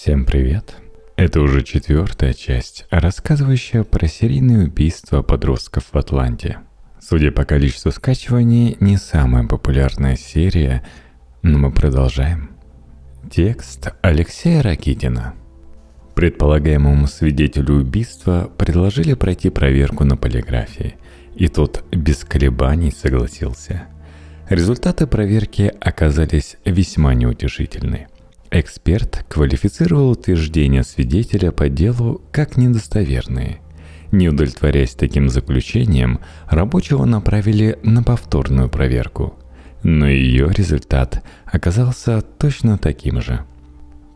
Всем привет! Это уже четвертая часть, рассказывающая про серийные убийства подростков в Атланте. Судя по количеству скачиваний, не самая популярная серия, но мы продолжаем. Текст Алексея Ракитина. Предполагаемому свидетелю убийства предложили пройти проверку на полиграфии, и тот без колебаний согласился. Результаты проверки оказались весьма неутешительны – Эксперт квалифицировал утверждения свидетеля по делу как недостоверные. Не удовлетворяясь таким заключением, рабочего направили на повторную проверку. Но ее результат оказался точно таким же.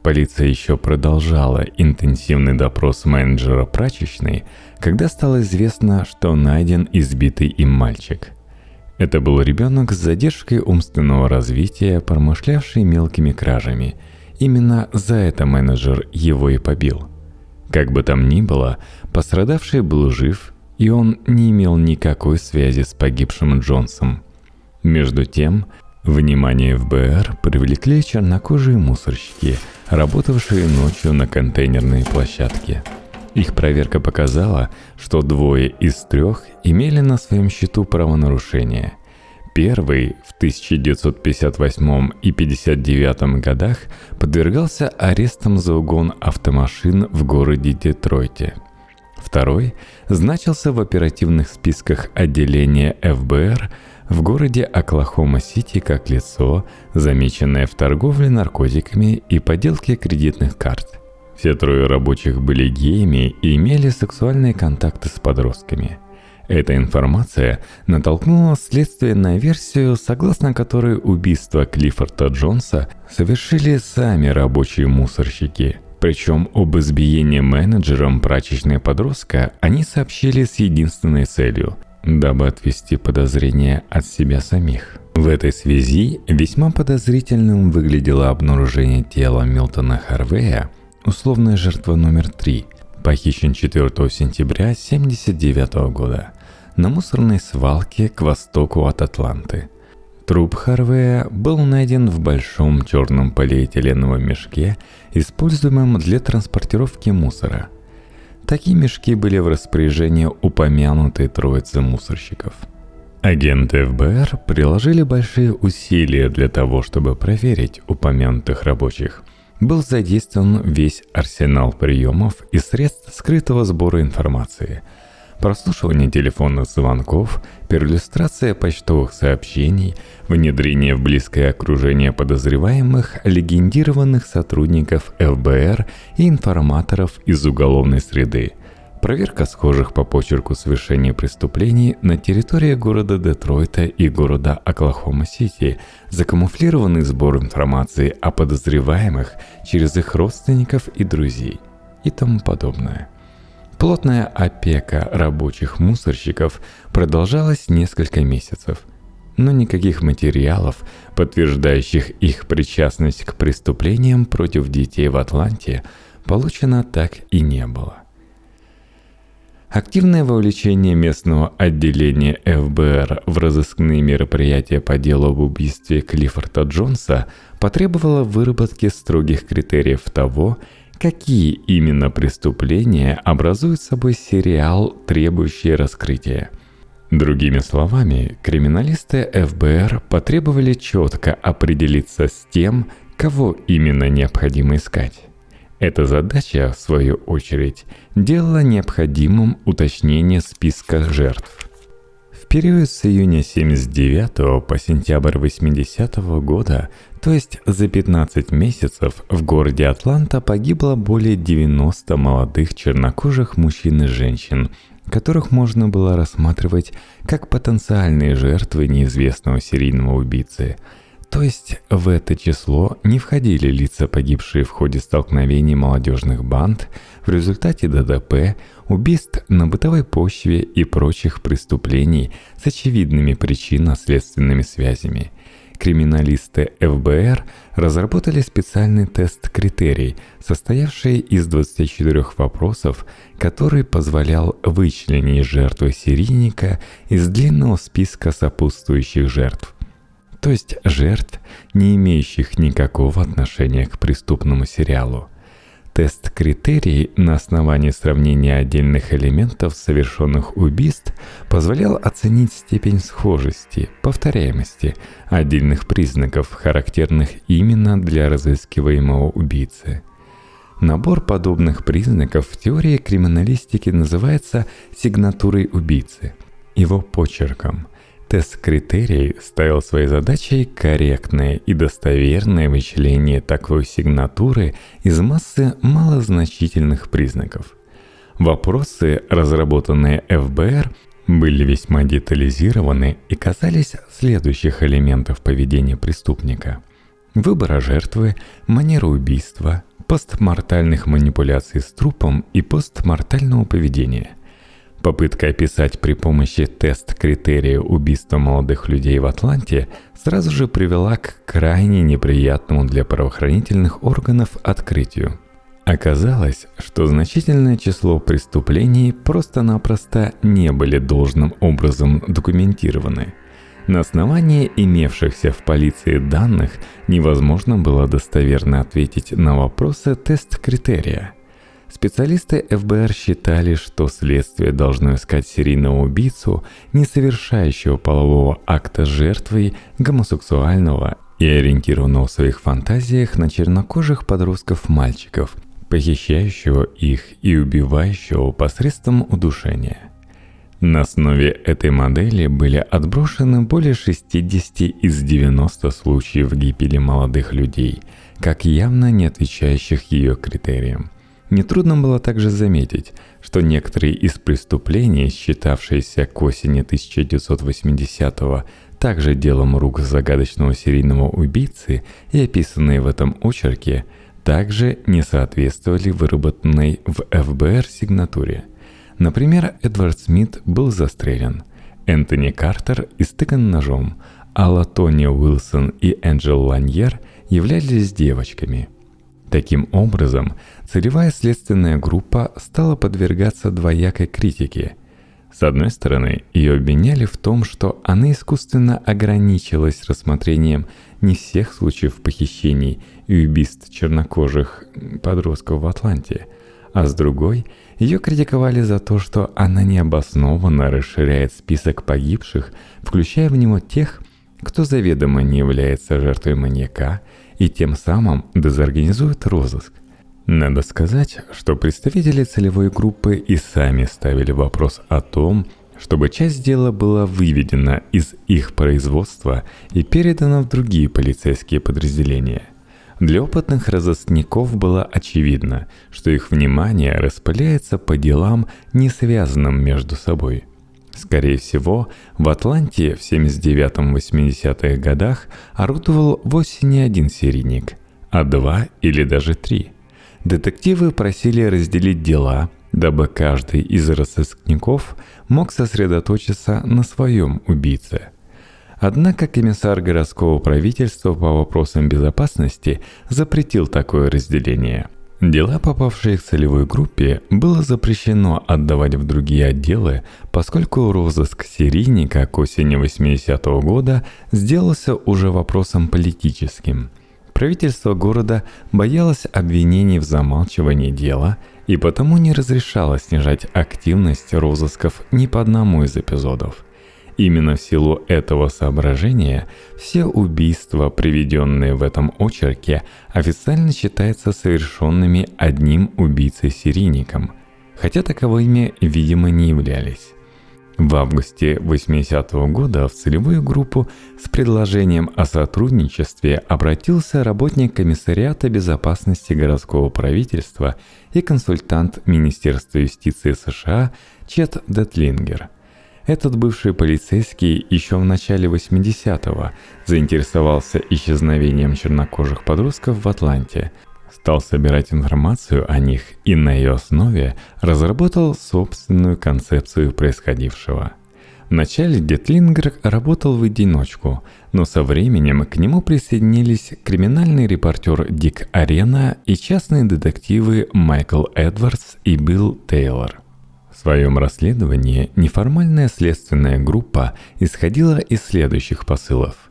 Полиция еще продолжала интенсивный допрос менеджера прачечной, когда стало известно, что найден избитый им мальчик. Это был ребенок с задержкой умственного развития, промышлявший мелкими кражами – Именно за это менеджер его и побил. Как бы там ни было, пострадавший был жив, и он не имел никакой связи с погибшим Джонсом. Между тем, внимание ФБР привлекли чернокожие мусорщики, работавшие ночью на контейнерной площадке. Их проверка показала, что двое из трех имели на своем счету правонарушение – Первый в 1958 и 59 годах подвергался арестам за угон автомашин в городе Детройте. Второй значился в оперативных списках отделения ФБР в городе Оклахома-Сити как лицо, замеченное в торговле наркотиками и подделке кредитных карт. Все трое рабочих были геями и имели сексуальные контакты с подростками – эта информация натолкнула следствие на версию, согласно которой убийство Клиффорда Джонса совершили сами рабочие мусорщики. Причем об избиении менеджером прачечной подростка они сообщили с единственной целью – дабы отвести подозрения от себя самих. В этой связи весьма подозрительным выглядело обнаружение тела Милтона Харвея, условная жертва номер три – похищен 4 сентября 1979 года на мусорной свалке к востоку от Атланты. Труп Харвея был найден в большом черном полиэтиленовом мешке, используемом для транспортировки мусора. Такие мешки были в распоряжении упомянутой троицы мусорщиков. Агенты ФБР приложили большие усилия для того, чтобы проверить упомянутых рабочих – был задействован весь арсенал приемов и средств скрытого сбора информации. Прослушивание телефонных звонков, перлюстрация почтовых сообщений, внедрение в близкое окружение подозреваемых легендированных сотрудников ФБР и информаторов из уголовной среды – Проверка схожих по почерку совершения преступлений на территории города Детройта и города Оклахома-Сити, закамуфлированный сбор информации о подозреваемых через их родственников и друзей и тому подобное. Плотная опека рабочих мусорщиков продолжалась несколько месяцев, но никаких материалов, подтверждающих их причастность к преступлениям против детей в Атланте, получено так и не было. Активное вовлечение местного отделения ФБР в разыскные мероприятия по делу об убийстве Клиффорда Джонса потребовало выработки строгих критериев того, какие именно преступления образуют собой сериал, требующий раскрытия. Другими словами, криминалисты ФБР потребовали четко определиться с тем, кого именно необходимо искать. Эта задача, в свою очередь, делала необходимым уточнение списка жертв. В период с июня 79 по сентябрь 80 года, то есть за 15 месяцев, в городе Атланта погибло более 90 молодых чернокожих мужчин и женщин, которых можно было рассматривать как потенциальные жертвы неизвестного серийного убийцы – то есть в это число не входили лица, погибшие в ходе столкновений молодежных банд, в результате ДДП, убийств на бытовой почве и прочих преступлений с очевидными причинно-следственными связями. Криминалисты ФБР разработали специальный тест-критерий, состоявший из 24 вопросов, который позволял вычленить жертву серийника из длинного списка сопутствующих жертв – то есть жертв, не имеющих никакого отношения к преступному сериалу. Тест-критерий на основании сравнения отдельных элементов совершенных убийств позволял оценить степень схожести, повторяемости отдельных признаков, характерных именно для разыскиваемого убийцы. Набор подобных признаков в теории криминалистики называется сигнатурой убийцы, его почерком – Тест-критерий ставил своей задачей корректное и достоверное вычисление такой сигнатуры из массы малозначительных признаков. Вопросы, разработанные ФБР, были весьма детализированы и касались следующих элементов поведения преступника. Выбора жертвы, манеры убийства, постмортальных манипуляций с трупом и постмортального поведения – Попытка описать при помощи тест-критерия убийства молодых людей в Атланте сразу же привела к крайне неприятному для правоохранительных органов открытию. Оказалось, что значительное число преступлений просто-напросто не были должным образом документированы. На основании имевшихся в полиции данных невозможно было достоверно ответить на вопросы тест-критерия – Специалисты ФБР считали, что следствие должно искать серийного убийцу, не совершающего полового акта жертвой гомосексуального и ориентированного в своих фантазиях на чернокожих подростков-мальчиков, похищающего их и убивающего посредством удушения. На основе этой модели были отброшены более 60 из 90 случаев гибели молодых людей, как явно не отвечающих ее критериям – Нетрудно было также заметить, что некоторые из преступлений, считавшиеся к осени 1980-го также делом рук загадочного серийного убийцы и описанные в этом очерке, также не соответствовали выработанной в ФБР сигнатуре. Например, Эдвард Смит был застрелен, Энтони Картер истыкан ножом, а Латония Уилсон и Энджел Ланьер являлись девочками – Таким образом, целевая следственная группа стала подвергаться двоякой критике. С одной стороны, ее обвиняли в том, что она искусственно ограничилась рассмотрением не всех случаев похищений и убийств чернокожих подростков в Атланте, а с другой, ее критиковали за то, что она необоснованно расширяет список погибших, включая в него тех, кто заведомо не является жертвой маньяка – и тем самым дезорганизует розыск. Надо сказать, что представители целевой группы и сами ставили вопрос о том, чтобы часть дела была выведена из их производства и передана в другие полицейские подразделения. Для опытных разыскников было очевидно, что их внимание распыляется по делам, не связанным между собой – Скорее всего, в Атланте в 79-80-х годах орудовал вовсе не один серийник, а два или даже три. Детективы просили разделить дела, дабы каждый из разыскников мог сосредоточиться на своем убийце. Однако комиссар городского правительства по вопросам безопасности запретил такое разделение – Дела, попавшие к целевой группе, было запрещено отдавать в другие отделы, поскольку розыск серийника к осени 80-го года сделался уже вопросом политическим. Правительство города боялось обвинений в замалчивании дела и потому не разрешало снижать активность розысков ни по одному из эпизодов – Именно в силу этого соображения все убийства, приведенные в этом очерке, официально считаются совершенными одним убийцей-серийником, хотя таковыми, видимо, не являлись. В августе 80-го года в целевую группу с предложением о сотрудничестве обратился работник комиссариата безопасности городского правительства и консультант Министерства юстиции США Чет Детлингер – этот бывший полицейский еще в начале 80-го заинтересовался исчезновением чернокожих подростков в Атланте, стал собирать информацию о них и на ее основе разработал собственную концепцию происходившего. Вначале Детлингер работал в одиночку, но со временем к нему присоединились криминальный репортер Дик Арена и частные детективы Майкл Эдвардс и Билл Тейлор. В своем расследовании неформальная следственная группа исходила из следующих посылов.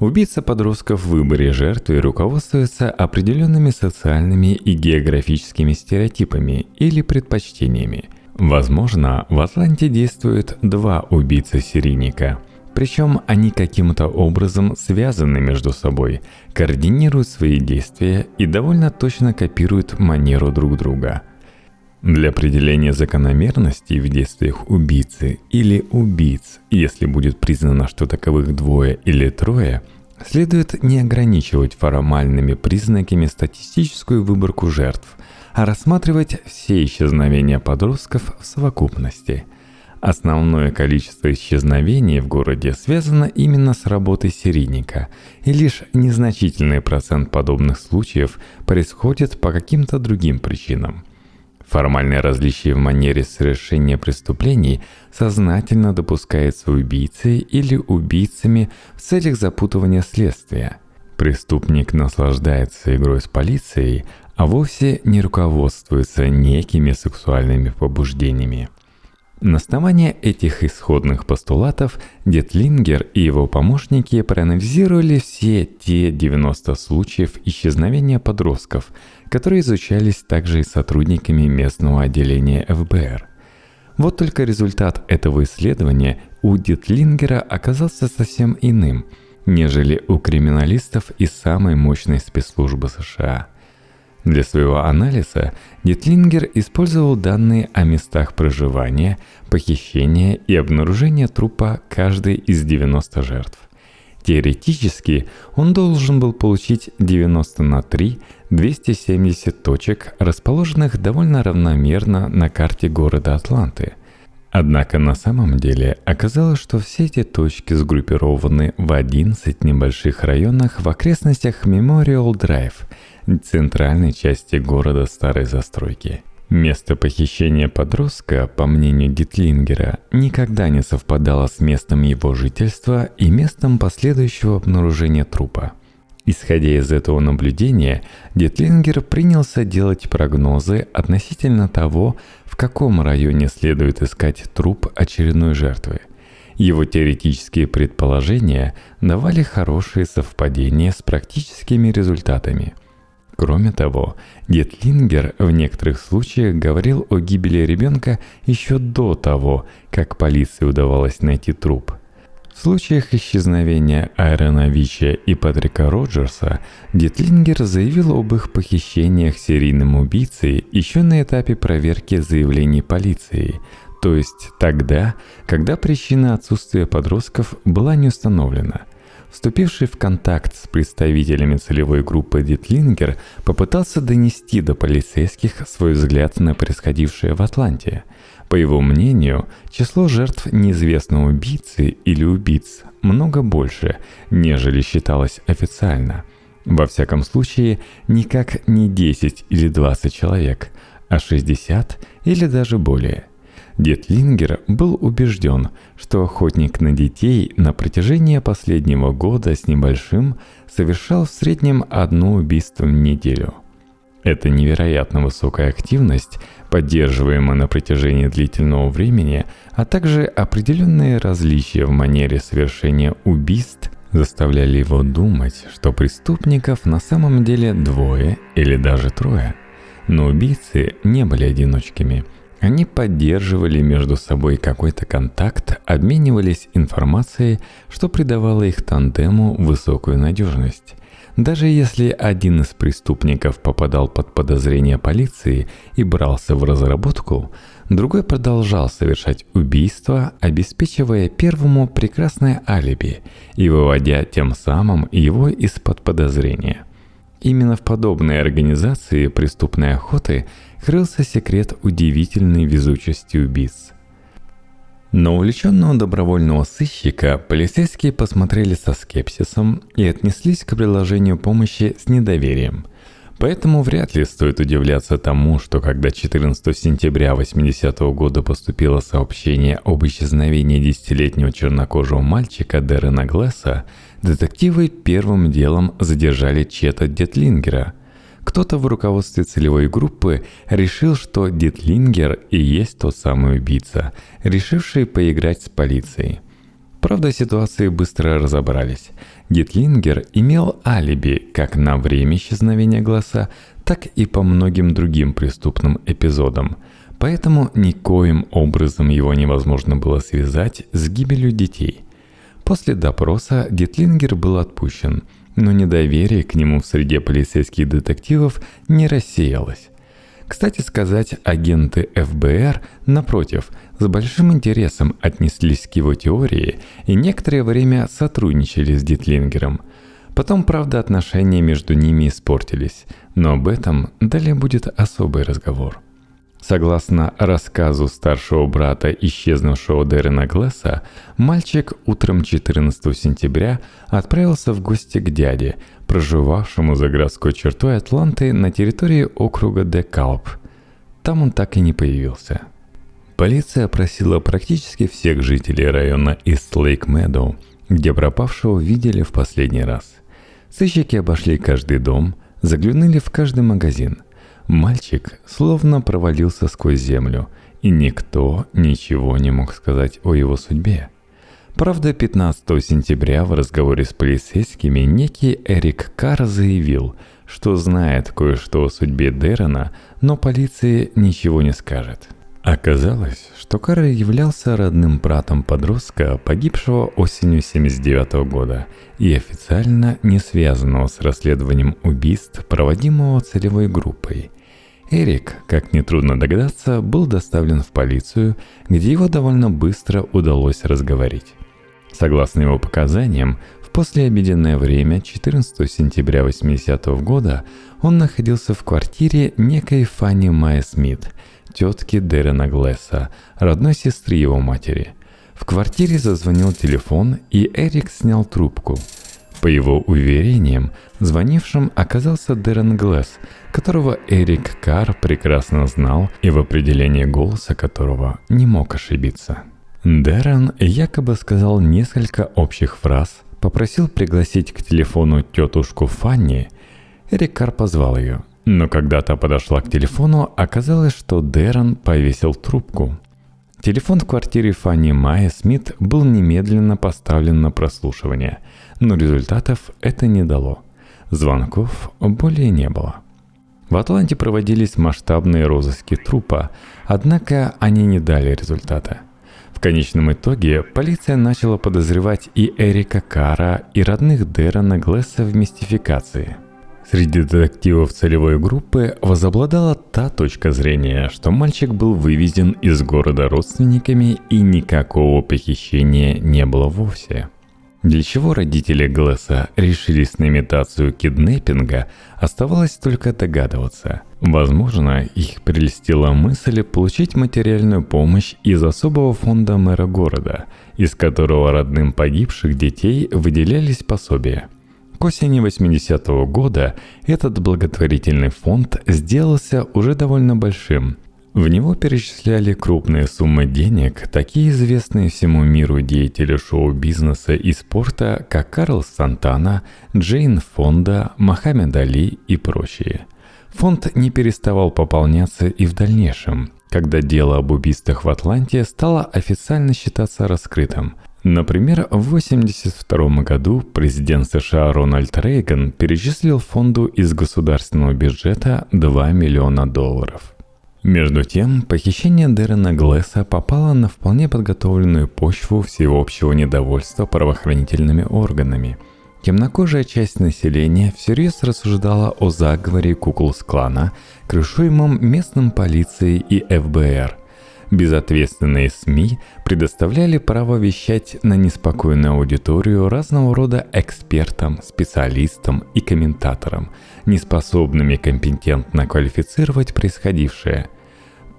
Убийца подростков в выборе жертвы руководствуется определенными социальными и географическими стереотипами или предпочтениями. Возможно, в Атланте действуют два убийцы-серийника – причем они каким-то образом связаны между собой, координируют свои действия и довольно точно копируют манеру друг друга. Для определения закономерностей в действиях убийцы или убийц, если будет признано, что таковых двое или трое, следует не ограничивать формальными признаками статистическую выборку жертв, а рассматривать все исчезновения подростков в совокупности – Основное количество исчезновений в городе связано именно с работой серийника, и лишь незначительный процент подобных случаев происходит по каким-то другим причинам. Формальное различие в манере совершения преступлений сознательно допускается убийцей или убийцами в целях запутывания следствия. Преступник наслаждается игрой с полицией, а вовсе не руководствуется некими сексуальными побуждениями. На основании этих исходных постулатов Детлингер и его помощники проанализировали все те 90 случаев исчезновения подростков, которые изучались также и сотрудниками местного отделения ФБР. Вот только результат этого исследования у Детлингера оказался совсем иным, нежели у криминалистов из самой мощной спецслужбы США – для своего анализа Детлингер использовал данные о местах проживания, похищения и обнаружения трупа каждой из 90 жертв. Теоретически он должен был получить 90 на 3 270 точек, расположенных довольно равномерно на карте города Атланты. Однако на самом деле оказалось, что все эти точки сгруппированы в 11 небольших районах в окрестностях Memorial Drive – центральной части города старой застройки. Место похищения подростка, по мнению Дитлингера, никогда не совпадало с местом его жительства и местом последующего обнаружения трупа. Исходя из этого наблюдения, Детлингер принялся делать прогнозы относительно того, в каком районе следует искать труп очередной жертвы. Его теоретические предположения давали хорошие совпадения с практическими результатами – Кроме того, Гетлингер в некоторых случаях говорил о гибели ребенка еще до того, как полиции удавалось найти труп. В случаях исчезновения Айрона Вича и Патрика Роджерса Детлингер заявил об их похищениях серийным убийцей еще на этапе проверки заявлений полиции, то есть тогда, когда причина отсутствия подростков была не установлена – Вступивший в контакт с представителями целевой группы Дитлингер попытался донести до полицейских свой взгляд на происходившее в Атланте. По его мнению, число жертв неизвестного убийцы или убийц много больше, нежели считалось официально. Во всяком случае, никак не 10 или 20 человек, а 60 или даже более – Дед Лингер был убежден, что охотник на детей на протяжении последнего года с небольшим совершал в среднем одно убийство в неделю. Эта невероятно высокая активность, поддерживаемая на протяжении длительного времени, а также определенные различия в манере совершения убийств заставляли его думать, что преступников на самом деле двое или даже трое. Но убийцы не были одиночками – они поддерживали между собой какой-то контакт, обменивались информацией, что придавало их тандему высокую надежность. Даже если один из преступников попадал под подозрение полиции и брался в разработку, другой продолжал совершать убийство, обеспечивая первому прекрасное алиби и выводя тем самым его из-под подозрения. Именно в подобной организации преступной охоты – крылся секрет удивительной везучести убийц. На увлеченного добровольного сыщика полицейские посмотрели со скепсисом и отнеслись к предложению помощи с недоверием. Поэтому вряд ли стоит удивляться тому, что когда 14 сентября 80 -го года поступило сообщение об исчезновении десятилетнего чернокожего мальчика Дерена Глесса, детективы первым делом задержали Чета Детлингера – кто-то в руководстве целевой группы решил, что Дитлингер и есть тот самый убийца, решивший поиграть с полицией. Правда, ситуации быстро разобрались. Гитлингер имел алиби как на время исчезновения глаза, так и по многим другим преступным эпизодам. Поэтому никоим образом его невозможно было связать с гибелью детей. После допроса Гитлингер был отпущен, но недоверие к нему в среде полицейских детективов не рассеялось. Кстати сказать, агенты ФБР, напротив, с большим интересом отнеслись к его теории и некоторое время сотрудничали с Дитлингером. Потом, правда, отношения между ними испортились, но об этом далее будет особый разговор. Согласно рассказу старшего брата исчезнувшего Дэрена Глесса, мальчик утром 14 сентября отправился в гости к дяде, проживавшему за городской чертой Атланты на территории округа Декалп. Там он так и не появился. Полиция опросила практически всех жителей района Ист-Лейк-Медоу, где пропавшего видели в последний раз. Сыщики обошли каждый дом, заглянули в каждый магазин – Мальчик словно провалился сквозь землю, и никто ничего не мог сказать о его судьбе. Правда, 15 сентября в разговоре с полицейскими некий Эрик Карр заявил, что знает кое-что о судьбе Дэрона, но полиции ничего не скажет. Оказалось, что Карр являлся родным братом подростка, погибшего осенью 79 года и официально не связанного с расследованием убийств, проводимого целевой группой. Эрик, как нетрудно догадаться, был доставлен в полицию, где его довольно быстро удалось разговорить. Согласно его показаниям, в послеобеденное время 14 сентября 80 -го года он находился в квартире некой Фанни Майя Смит, тетки Дэрена Глесса, родной сестры его матери. В квартире зазвонил телефон, и Эрик снял трубку – по его уверениям, звонившим оказался Дэрен Глэс, которого Эрик Карр прекрасно знал и в определении голоса которого не мог ошибиться. Дэрен якобы сказал несколько общих фраз, попросил пригласить к телефону тетушку Фанни. Эрик Карр позвал ее, но когда та подошла к телефону, оказалось, что Дэрен повесил трубку. Телефон в квартире Фанни Майя Смит был немедленно поставлен на прослушивание – но результатов это не дало. Звонков более не было. В Атланте проводились масштабные розыски трупа, однако они не дали результата. В конечном итоге полиция начала подозревать и Эрика Кара, и родных Дэрона Глесса в мистификации. Среди детективов целевой группы возобладала та точка зрения, что мальчик был вывезен из города родственниками и никакого похищения не было вовсе – для чего родители Глэса решились на имитацию киднеппинга, оставалось только догадываться. Возможно, их прельстила мысль получить материальную помощь из особого фонда мэра города, из которого родным погибших детей выделялись пособия. Осени 80-го года этот благотворительный фонд сделался уже довольно большим – в него перечисляли крупные суммы денег, такие известные всему миру деятели шоу-бизнеса и спорта, как Карл Сантана, Джейн Фонда, Мохаммед Али и прочие. Фонд не переставал пополняться и в дальнейшем, когда дело об убийствах в Атланте стало официально считаться раскрытым. Например, в 1982 году президент США Рональд Рейган перечислил фонду из государственного бюджета 2 миллиона долларов. Между тем, похищение Дэрена Глэса попало на вполне подготовленную почву всеобщего недовольства правоохранительными органами. Темнокожая часть населения всерьез рассуждала о заговоре Куклус-клана, крышуемом местным полицией и ФБР. Безответственные СМИ предоставляли право вещать на неспокойную аудиторию разного рода экспертам, специалистам и комментаторам, неспособными компетентно квалифицировать происходившее –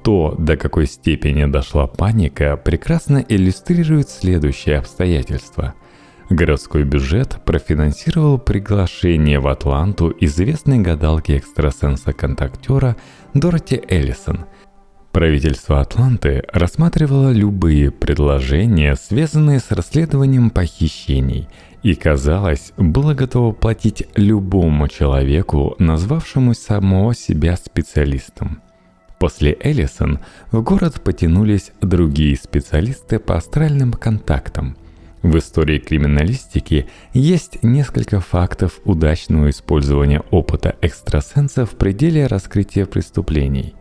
то, до какой степени дошла паника, прекрасно иллюстрирует следующее обстоятельство. Городской бюджет профинансировал приглашение в Атланту известной гадалки-экстрасенса-контактера Дороти Эллисон. Правительство Атланты рассматривало любые предложения, связанные с расследованием похищений, и, казалось, было готово платить любому человеку, назвавшему самого себя специалистом – После Эллисон в город потянулись другие специалисты по астральным контактам. В истории криминалистики есть несколько фактов удачного использования опыта экстрасенса в пределе раскрытия преступлений.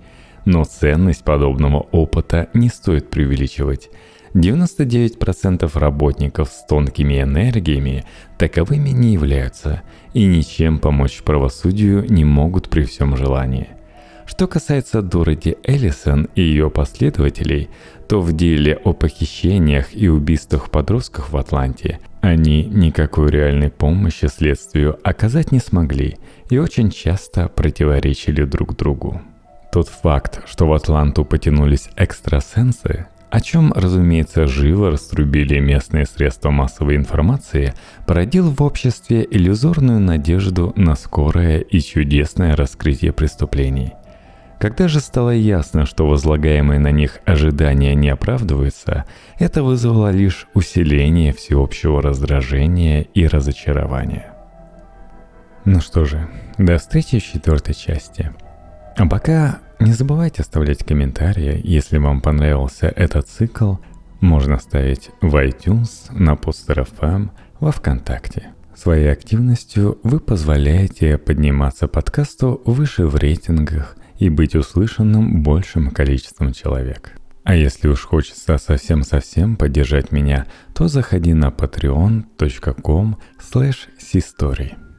Но ценность подобного опыта не стоит преувеличивать. 99% работников с тонкими энергиями таковыми не являются и ничем помочь правосудию не могут при всем желании – что касается Дороти Эллисон и ее последователей, то в деле о похищениях и убийствах подростков в Атланте они никакой реальной помощи следствию оказать не смогли и очень часто противоречили друг другу. Тот факт, что в Атланту потянулись экстрасенсы, о чем, разумеется, живо раструбили местные средства массовой информации, породил в обществе иллюзорную надежду на скорое и чудесное раскрытие преступлений – когда же стало ясно, что возлагаемые на них ожидания не оправдываются, это вызвало лишь усиление всеобщего раздражения и разочарования. Ну что же, до встречи в четвертой части. А пока не забывайте оставлять комментарии, если вам понравился этот цикл, можно ставить в iTunes, на Poster FM, во Вконтакте. Своей активностью вы позволяете подниматься подкасту выше в рейтингах – и быть услышанным большим количеством человек. А если уж хочется совсем-совсем поддержать меня, то заходи на patreon.com slash